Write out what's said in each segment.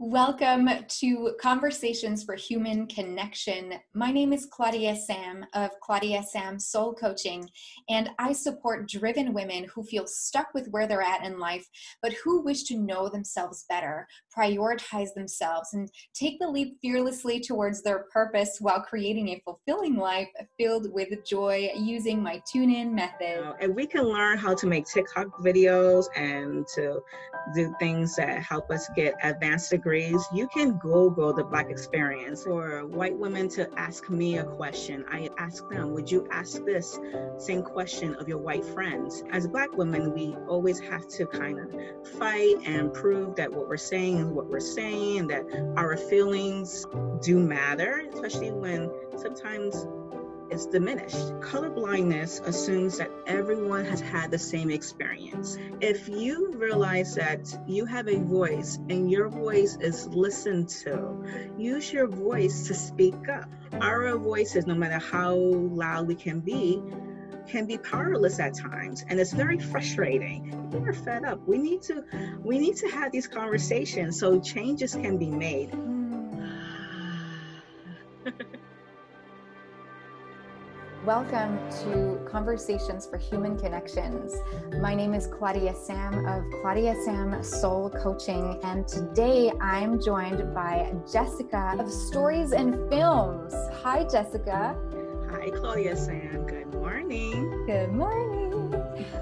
Welcome to Conversations for Human Connection. My name is Claudia Sam of Claudia Sam Soul Coaching, and I support driven women who feel stuck with where they're at in life, but who wish to know themselves better, prioritize themselves, and take the leap fearlessly towards their purpose while creating a fulfilling life filled with joy using my tune in method. And we can learn how to make TikTok videos and to do things that help us get advanced degrees degrees, you can Google the Black experience. For white women to ask me a question, I ask them, would you ask this same question of your white friends? As Black women, we always have to kind of fight and prove that what we're saying is what we're saying, that our feelings do matter, especially when sometimes is diminished. Color blindness assumes that everyone has had the same experience. If you realize that you have a voice and your voice is listened to, use your voice to speak up. Our voices, no matter how loud we can be, can be powerless at times and it's very frustrating people are fed up we need to we need to have these conversations so changes can be made hmm. Welcome to Conversations for Human Connections. My name is Claudia Sam of Claudia Sam Soul Coaching, and today I'm joined by Jessica of Stories and Films. Hi, Jessica. Hi, Claudia Sam. Good morning. Good morning.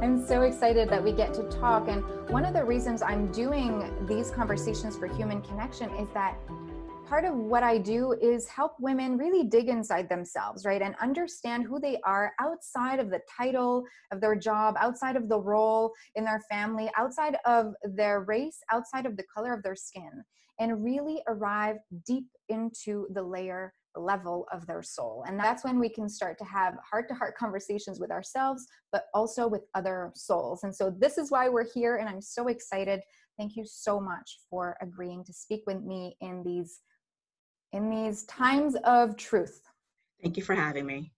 I'm so excited that we get to talk. And one of the reasons I'm doing these conversations for human connection is that part of what I do is help women really dig inside themselves, right? And understand who they are outside of the title of their job, outside of the role in their family, outside of their race, outside of the color of their skin, and really arrive deep into the layer level of their soul. And that's when we can start to have heart to heart conversations with ourselves, but also with other souls. And so this is why we're here. And I'm so excited. Thank you so much for agreeing to speak with me in these in these times of truth. Thank you for having me.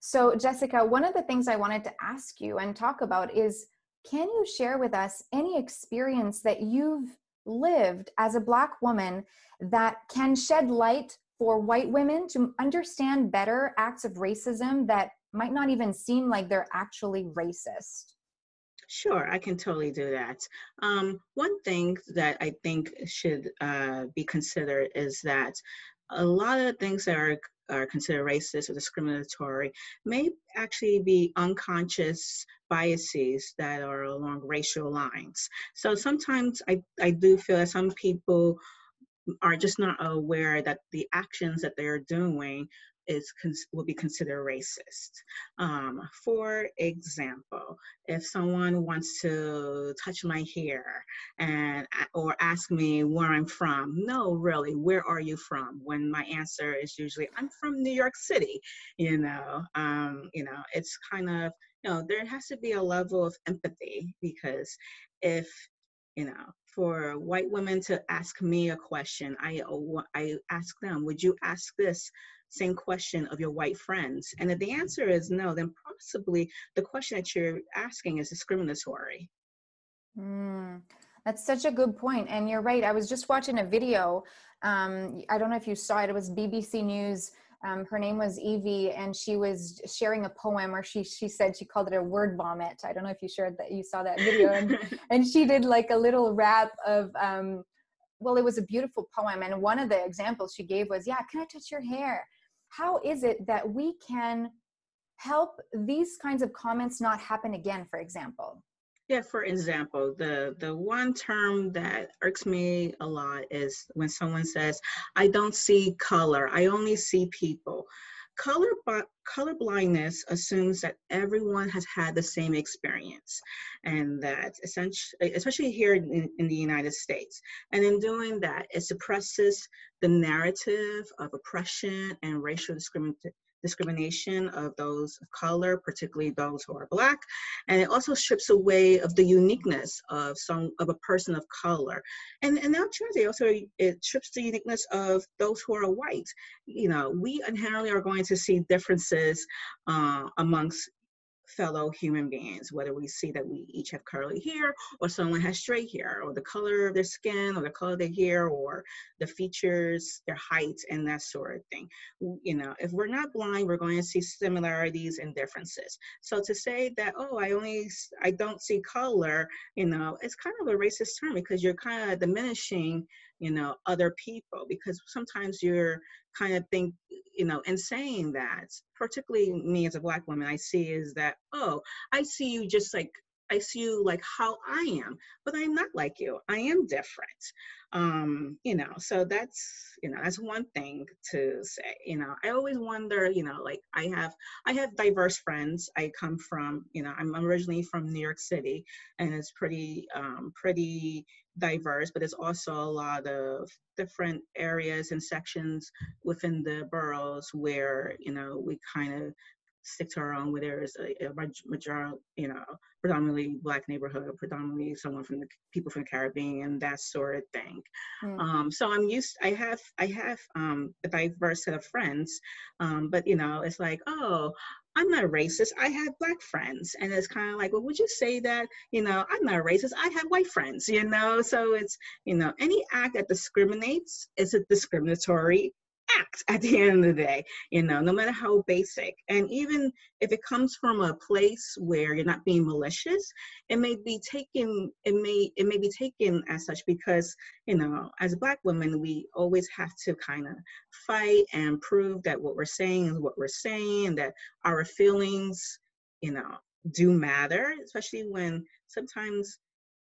So, Jessica, one of the things I wanted to ask you and talk about is can you share with us any experience that you've lived as a Black woman that can shed light for white women to understand better acts of racism that might not even seem like they're actually racist? Sure, I can totally do that. Um, one thing that I think should uh, be considered is that a lot of things that are, are considered racist or discriminatory may actually be unconscious biases that are along racial lines. So sometimes I, I do feel that some people are just not aware that the actions that they're doing is will be considered racist. Um, for example, if someone wants to touch my hair and or ask me where I'm from, no, really, where are you from? When my answer is usually I'm from New York City, you know, um, you know, it's kind of you know there has to be a level of empathy because if you know for white women to ask me a question i i ask them would you ask this same question of your white friends? And if the answer is no, then possibly the question that you're asking is discriminatory. Mm, that's such a good point. And you're right. I was just watching a video. Um, I don't know if you saw it, it was BBC News. Um, her name was Evie, and she was sharing a poem, or she she said she called it a word vomit. I don't know if you shared that you saw that video, and and she did like a little rap of um, well, it was a beautiful poem, and one of the examples she gave was, "Yeah, can I touch your hair?" How is it that we can help these kinds of comments not happen again for example? Yeah for example the the one term that irks me a lot is when someone says i don't see color i only see people color color blindness assumes that everyone has had the same experience and that essentially especially here in, in the united states. And in doing that it suppresses the narrative of oppression and racial discrimination discrimination of those of color, particularly those who are black, and it also strips away of the uniqueness of some of a person of color. And and now Jersey also it strips the uniqueness of those who are white. You know, we inherently are going to see differences uh, amongst fellow human beings, whether we see that we each have curly hair or someone has straight hair or the color of their skin or the color of their hair or the features, their height and that sort of thing. You know, if we're not blind, we're going to see similarities and differences. So to say that, oh, I only, I don't see color, you know, it's kind of a racist term because you're kind of diminishing you know other people because sometimes you're kind of think you know in saying that particularly me as a black woman i see is that oh i see you just like I see you like how I am, but I'm not like you. I am different. Um, you know, so that's you know, that's one thing to say. You know, I always wonder, you know, like I have I have diverse friends. I come from, you know, I'm originally from New York City and it's pretty um pretty diverse, but there's also a lot of different areas and sections within the boroughs where, you know, we kind of stick to our own where there's a, a majority, you know, predominantly black neighborhood, predominantly someone from the people from the Caribbean, and that sort of thing. Mm. Um, so I'm used. I have I have um, a diverse set of friends, um, but you know, it's like, oh, I'm not racist. I have black friends. And it's kind of like, well, would you say that, you know, I'm not racist. I have white friends, you know? So it's, you know, any act that discriminates is a discriminatory at the end of the day, you know, no matter how basic. And even if it comes from a place where you're not being malicious, it may be taken, it may, it may be taken as such because, you know, as black women, we always have to kind of fight and prove that what we're saying is what we're saying, that our feelings, you know, do matter, especially when sometimes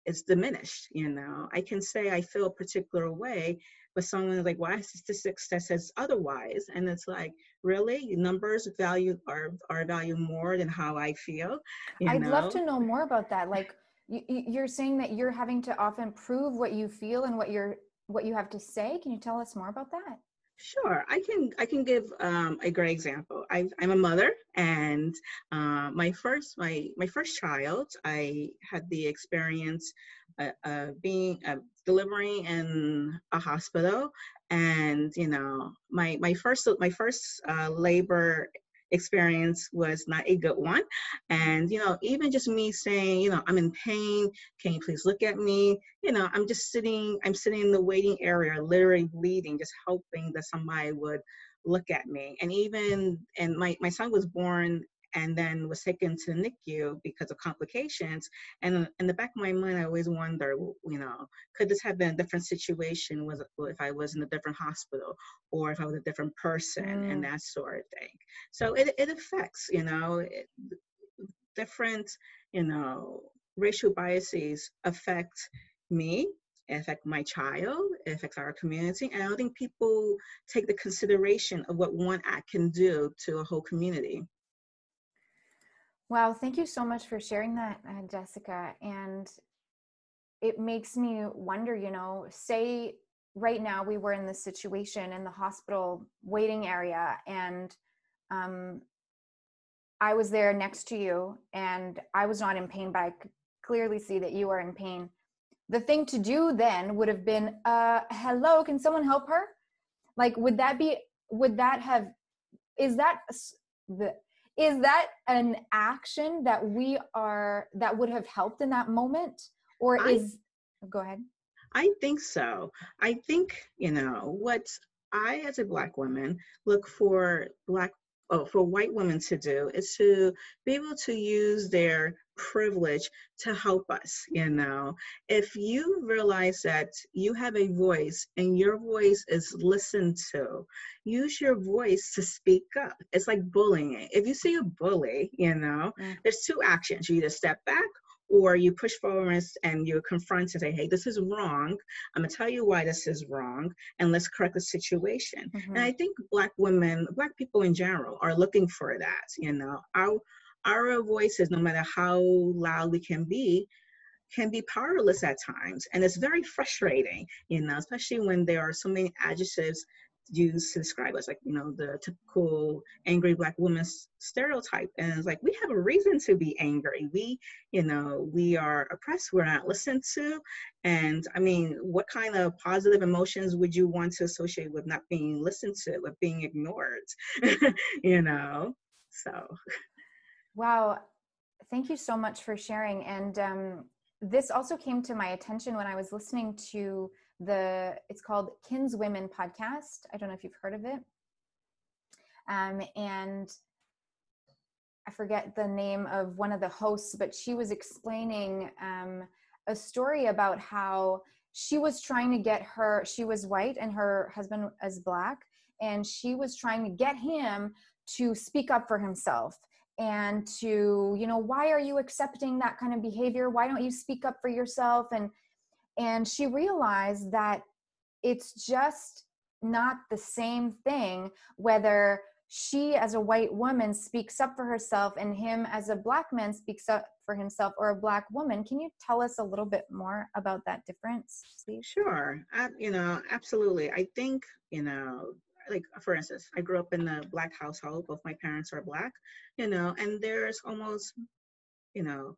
it's diminished, you know. I can say I feel a particular way but someone is like, why statistics that says otherwise? And it's like, really? Numbers value are are value more than how I feel. I'd know? love to know more about that. Like you're saying that you're having to often prove what you feel and what you're what you have to say. Can you tell us more about that? Sure, I can. I can give um, a great example. i am a mother, and uh, my first my my first child, I had the experience uh, uh, being uh, delivering in a hospital, and you know my my first my first uh, labor experience was not a good one. And, you know, even just me saying, you know, I'm in pain, can you please look at me? You know, I'm just sitting, I'm sitting in the waiting area, literally bleeding, just hoping that somebody would look at me. And even, and my, my son was born and then was taken to NICU because of complications. And in the back of my mind, I always wonder, you know, could this have been a different situation was if I was in a different hospital or if I was a different person mm. and that sort of thing. So it, it affects, you know, it, different, you know, racial biases affect me it affects my child, it affects our community. And I don't think people take the consideration of what one act can do to a whole community. Wow, thank you so much for sharing that, uh, Jessica. And it makes me wonder, you know, say right now we were in this situation in the hospital waiting area and um, I was there next to you and I was not in pain, but I could clearly see that you are in pain. The thing to do then would have been, uh, hello, can someone help her? Like, would that be, would that have, is that the, is that an action that we are that would have helped in that moment? Or I, is oh, go ahead. I think so. I think you know what i as a black woman look for black oh, for white women to do is to be able to use their privilege to help us you know? If you realize that you have a voice and your voice is listened to use your voice to speak up. It's like bullying. If you see a bully you know mm. there's two actions. You either step back or you push forward and you confront and say, hey, this is wrong. I'm gonna tell you why this is wrong, and let's correct the situation. Mm-hmm. And I think Black women, Black people in general, are looking for that. You know, our our voices, no matter how loud we can be, can be powerless at times, and it's very frustrating. You know, especially when there are so many adjectives used to describe us, like you know the typical angry black woman stereotype. And it's like we have a reason to be angry. We you know we are oppressed. We're not listened to. And i mean what kind of positive emotions would you want to associate with not being listened to with being ignored? You know? So. Wow. Thank you so much for sharing. And um, this also came to my attention when I was listening to the, it's called Kinswomen podcast. I don't know if you've heard of it. Um, and I forget the name of one of the hosts, but she was explaining um, a story about how she was trying to get her, she was white and her husband is black, and she was trying to get him to speak up for himself and to you know why are you accepting that kind of behavior why don't you speak up for yourself and and she realized that it's just not the same thing whether she as a white woman speaks up for herself and him as a black man speaks up for himself or a black woman. Can you tell us a little bit more about that difference please? Sure. Uh, you know absolutely. I think you know like for instance, I grew up in a black household. Both my parents are black, you know, and there's almost, you know,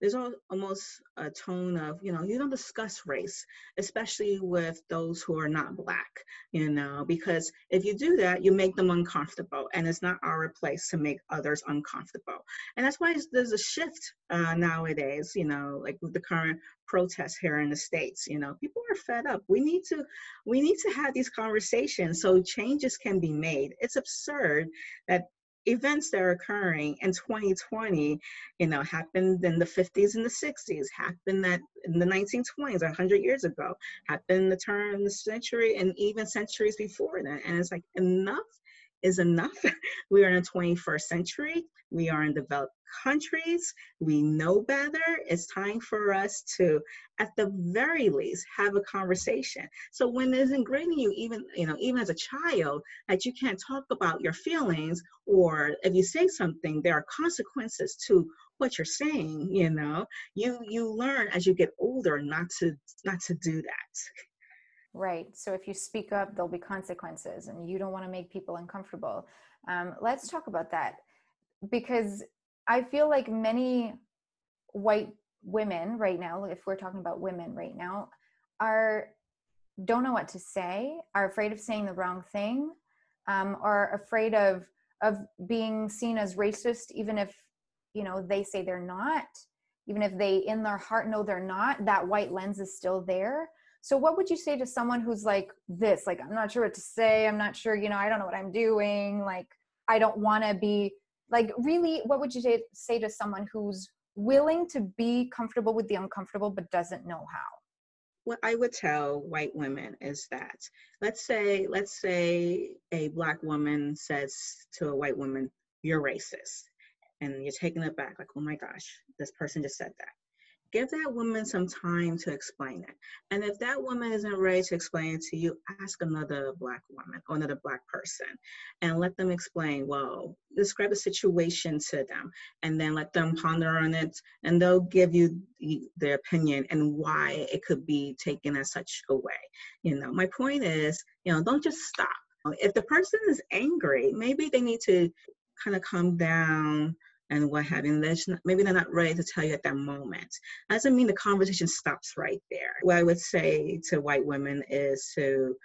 there's almost a tone of you know you don't discuss race especially with those who are not black you know because if you do that you make them uncomfortable and it's not our place to make others uncomfortable. And that's why there's a shift uh, nowadays you know like with the current protests here in the states you know people are fed up. We need to we need to have these conversations so changes can be made. It's absurd that events that are occurring in 2020, you know, happened in the 50s and the 60s, happened that in the 1920s, 100 years ago, happened the turn of the century, and even centuries before that. And it's like enough is enough. we are in the 21st century. We are in developed countries. We know better. It's time for us to, at the very least, have a conversation. So when it's ingrained in you, even you know, even as a child, that you can't talk about your feelings, or if you say something, there are consequences to what you're saying. You know, you you learn as you get older not to not to do that. Right. So if you speak up, there'll be consequences, and you don't want to make people uncomfortable. Um, let's talk about that because I feel like many white women right now, if we're talking about women right now, are don't know what to say, are afraid of saying the wrong thing, um, are afraid of of being seen as racist, even if you know they say they're not, even if they in their heart know they're not. That white lens is still there. So, what would you say to someone who's like this? Like, I'm not sure what to say. I'm not sure, you know, I don't know what I'm doing. Like, I don't want to be like, really, what would you say, to someone who's willing to be comfortable with the uncomfortable but doesn't know how? What I would tell white women is that let's say let's say a black woman says to a white woman, "You're racist," and you're taken aback, like, "Oh my gosh, this person just said that." Give that woman some time to explain it. And if that woman isn't ready to explain it to you, ask another Black woman or another Black person and let them explain, well, describe the situation to them and then let them ponder on it and they'll give you their opinion and why it could be taken as such a way. You know, my point is, you know, don't just stop. If the person is angry, maybe they need to kind of calm down, and what have you. maybe they're not ready to tell you at that moment. That doesn't mean the conversation stops right there. What I would say to white women is to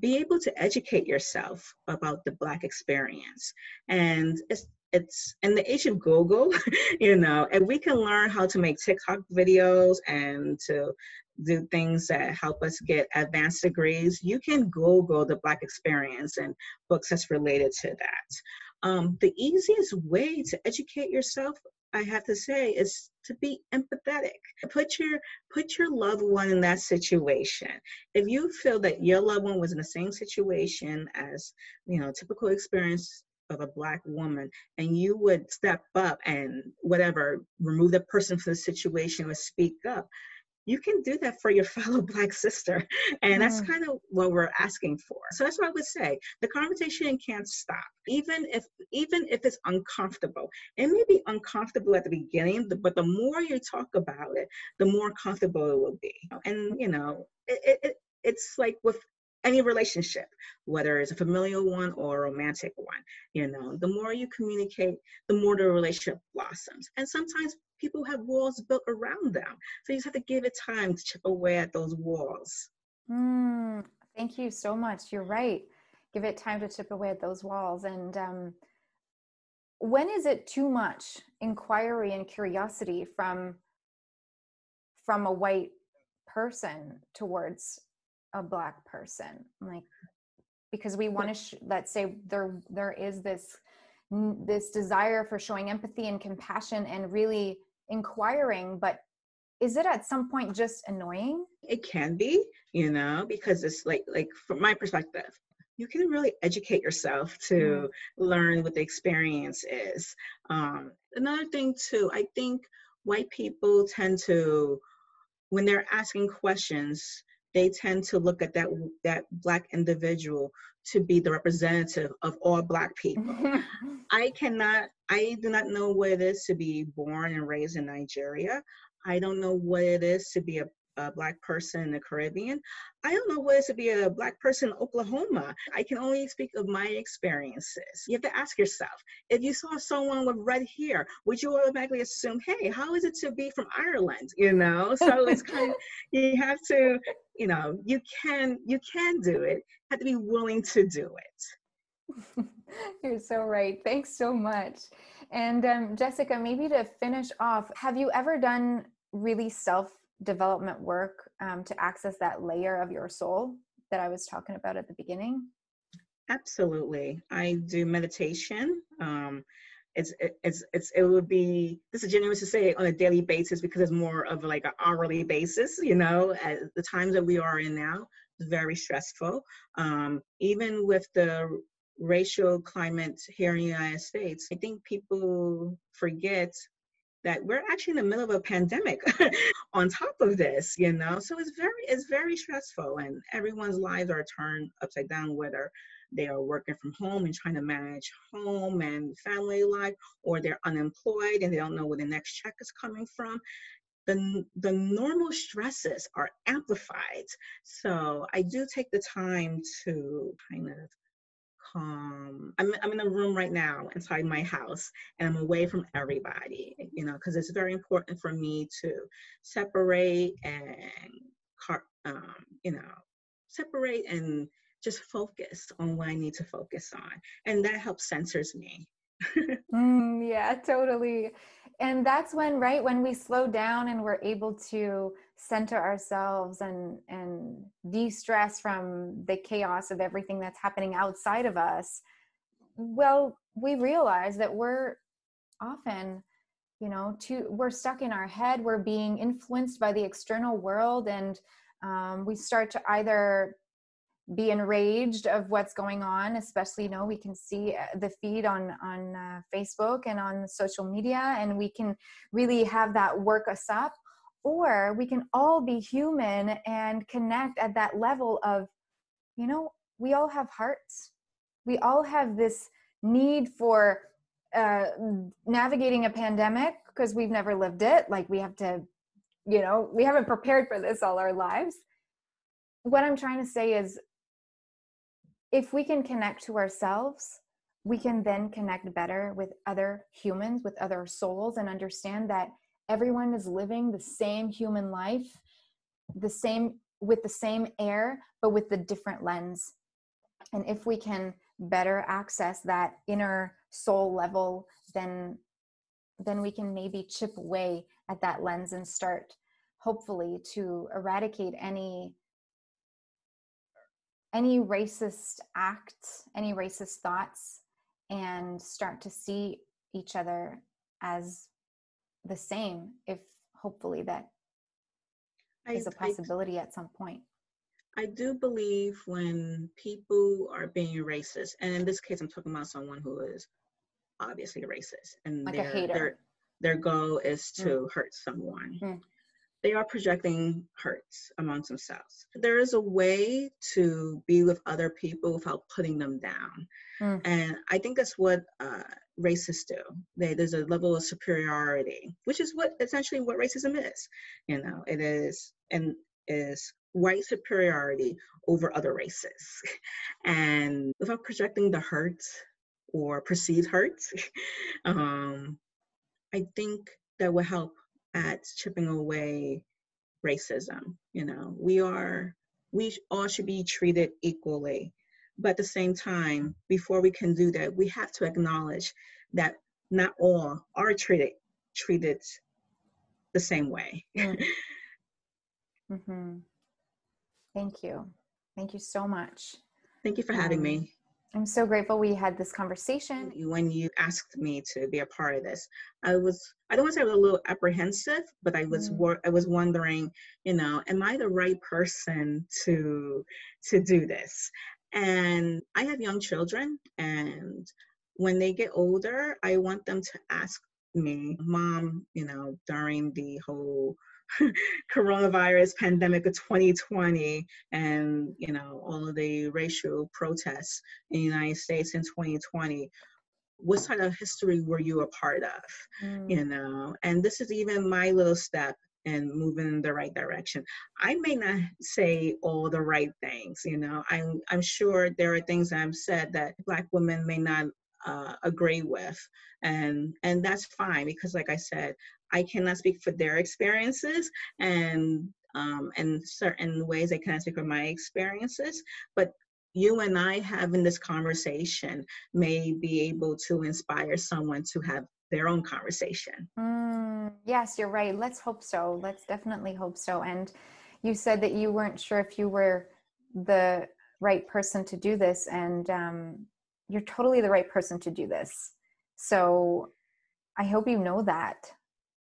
be able to educate yourself about the Black experience. And it's it's in the age of Google, you know, and we can learn how to make TikTok videos and to do things that help us get advanced degrees. You can Google the Black experience and books that's related to that. Um, the easiest way to educate yourself, I have to say, is to be empathetic. Put your put your loved one in that situation. If you feel that your loved one was in the same situation as, you know, typical experience of a black woman and you would step up and whatever remove the person from the situation or speak up you can do that for your fellow black sister and mm. that's kind of what we're asking for so that's what i would say the conversation can't stop even if even if it's uncomfortable it may be uncomfortable at the beginning but the more you talk about it the more comfortable it will be and you know it, it, it's like with any relationship, whether it's a familial one or a romantic one. You know, the more you communicate, the more the relationship blossoms. And sometimes people have walls built around them. So you just have to give it time to chip away at those walls. Mm, thank you so much. You're right. Give it time to chip away at those walls. And um, when is it too much inquiry and curiosity from from a white person towards a black person like because we want to sh- let's say there there is this this desire for showing empathy and compassion and really inquiring but is it at some point just annoying it can be you know because it's like like from my perspective you can really educate yourself to mm. learn what the experience is um, another thing too i think white people tend to when they're asking questions they tend to look at that that black individual to be the representative of all black people. I cannot i do not know what it is to be born and raised in nigeria. I don't know what it is to be a a black person in the Caribbean. I don't know what it's to be a black person in Oklahoma. I can only speak of my experiences. You have to ask yourself, if you saw someone with red hair, would you automatically assume, hey, how is it to be from Ireland? You know, so it's kind of you have to, you know, you can you can do it. You have to be willing to do it. You're so right. Thanks so much. And um, Jessica, maybe to finish off, have you ever done really self development work um, to access that layer of your soul that I was talking about at the beginning? Absolutely. I do meditation. Um, it's, it's, it's, it would be, this is genuine to say on a daily basis because it's more of like an hourly basis, you know, at the times that we are in now, very stressful. Um, even with the racial climate here in the United States, I think people forget that we're actually in the middle of a pandemic on top of this you know so it's very it's very stressful and everyone's lives are turned upside down whether they are working from home and trying to manage home and family life or they're unemployed and they don't know where the next check is coming from the, the normal stresses are amplified. So I do take the time to kind of calm. I'm, I'm in a room right now inside my house and I'm away from everybody, you know, because it's very important for me to separate and, um, you know, separate and just focus on what I need to focus on. And that helps censors me. mm, yeah, totally. And that's when, right, when we slow down and we're able to center ourselves and and de-stress from the chaos of everything that's happening outside of us well we realize that we're often you know too we're stuck in our head we're being influenced by the external world and um, we start to either be enraged of what's going on especially you know we can see uh, the feed on on uh, facebook and on social media and we can really have that work us up. Or we can all be human and connect at that level of you know we all have hearts. We all have this need for uh, navigating a pandemic because we've never lived it. Like we have to you know we haven't prepared for this all our lives. What i'm trying to say is if we can connect to ourselves we can then connect better with other humans with other souls and understand that everyone is living the same human life the same with the same air but with the different lens. And if we can better access that inner soul level then then we can maybe chip away at that lens and start hopefully to eradicate any any racist act any racist thoughts and start to see each other as the same if hopefully that I, is a possibility I, at some point. I do believe when people are being racist, and in this case, I'm talking about someone who is obviously racist, and like their, their, their goal is to mm. hurt someone. Mm they are projecting hurts amongst themselves. There is a way to be with other people without putting them down. Mm. And I think that's what uh, racists do. They, there's a level of superiority, which is what essentially what racism is. You know, it is and is white superiority over other races. and without projecting the hurts or perceived hurts, um, I think that will help at chipping away racism. You know, we are, we all should be treated equally. But at the same time, before we can do that, we have to acknowledge that not all are treated treated the same way. Mm. Mm-hmm. Thank you. Thank you so much. Thank you for having um, me. I'm so grateful we had this conversation. When you asked me to be a part of this, I was I don't want to say I was a little apprehensive, but I was mm. I was wondering, you know, am I the right person to to do this? And I have young children and when they get older, I want them to ask me, mom, you know, during the whole coronavirus pandemic of 2020 and you know all of the racial protests in the united states in 2020 what sort of history were you a part of mm. you know and this is even my little step in moving in the right direction i may not say all the right things you know i'm i'm sure there are things i've said that black women may not uh, agree with and and that's fine because like i said I cannot speak for their experiences and um, and certain ways I cannot speak for my experiences, but you and I having this conversation may be able to inspire someone to have their own conversation. Mm, yes, you're right. Let's hope so. Let's definitely hope so. And you said that you weren't sure if you were the right person to do this, and um, you're totally the right person to do this. So I hope you know that.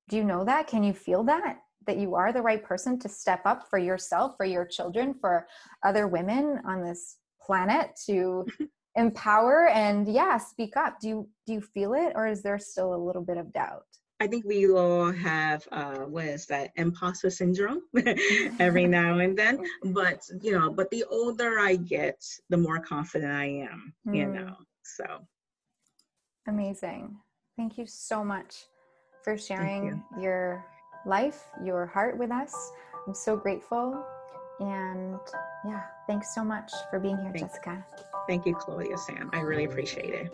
Do you know that? Can you feel that? That you are the right person to step up for yourself for your children for other women on this planet to empower and yeah speak up. Do you do you feel it or is there still a little bit of doubt I think we all have uh, what is that imposter syndrome every now and then. But you know, but the older I get, the more confident I am. Mm. You hmm. know, so amazing. Thank you so much for sharing you. your life, your heart with us. I'm so grateful. And yeah, thanks so much for being here, Jessica. Thank you, Claudia Sam. I really appreciate it.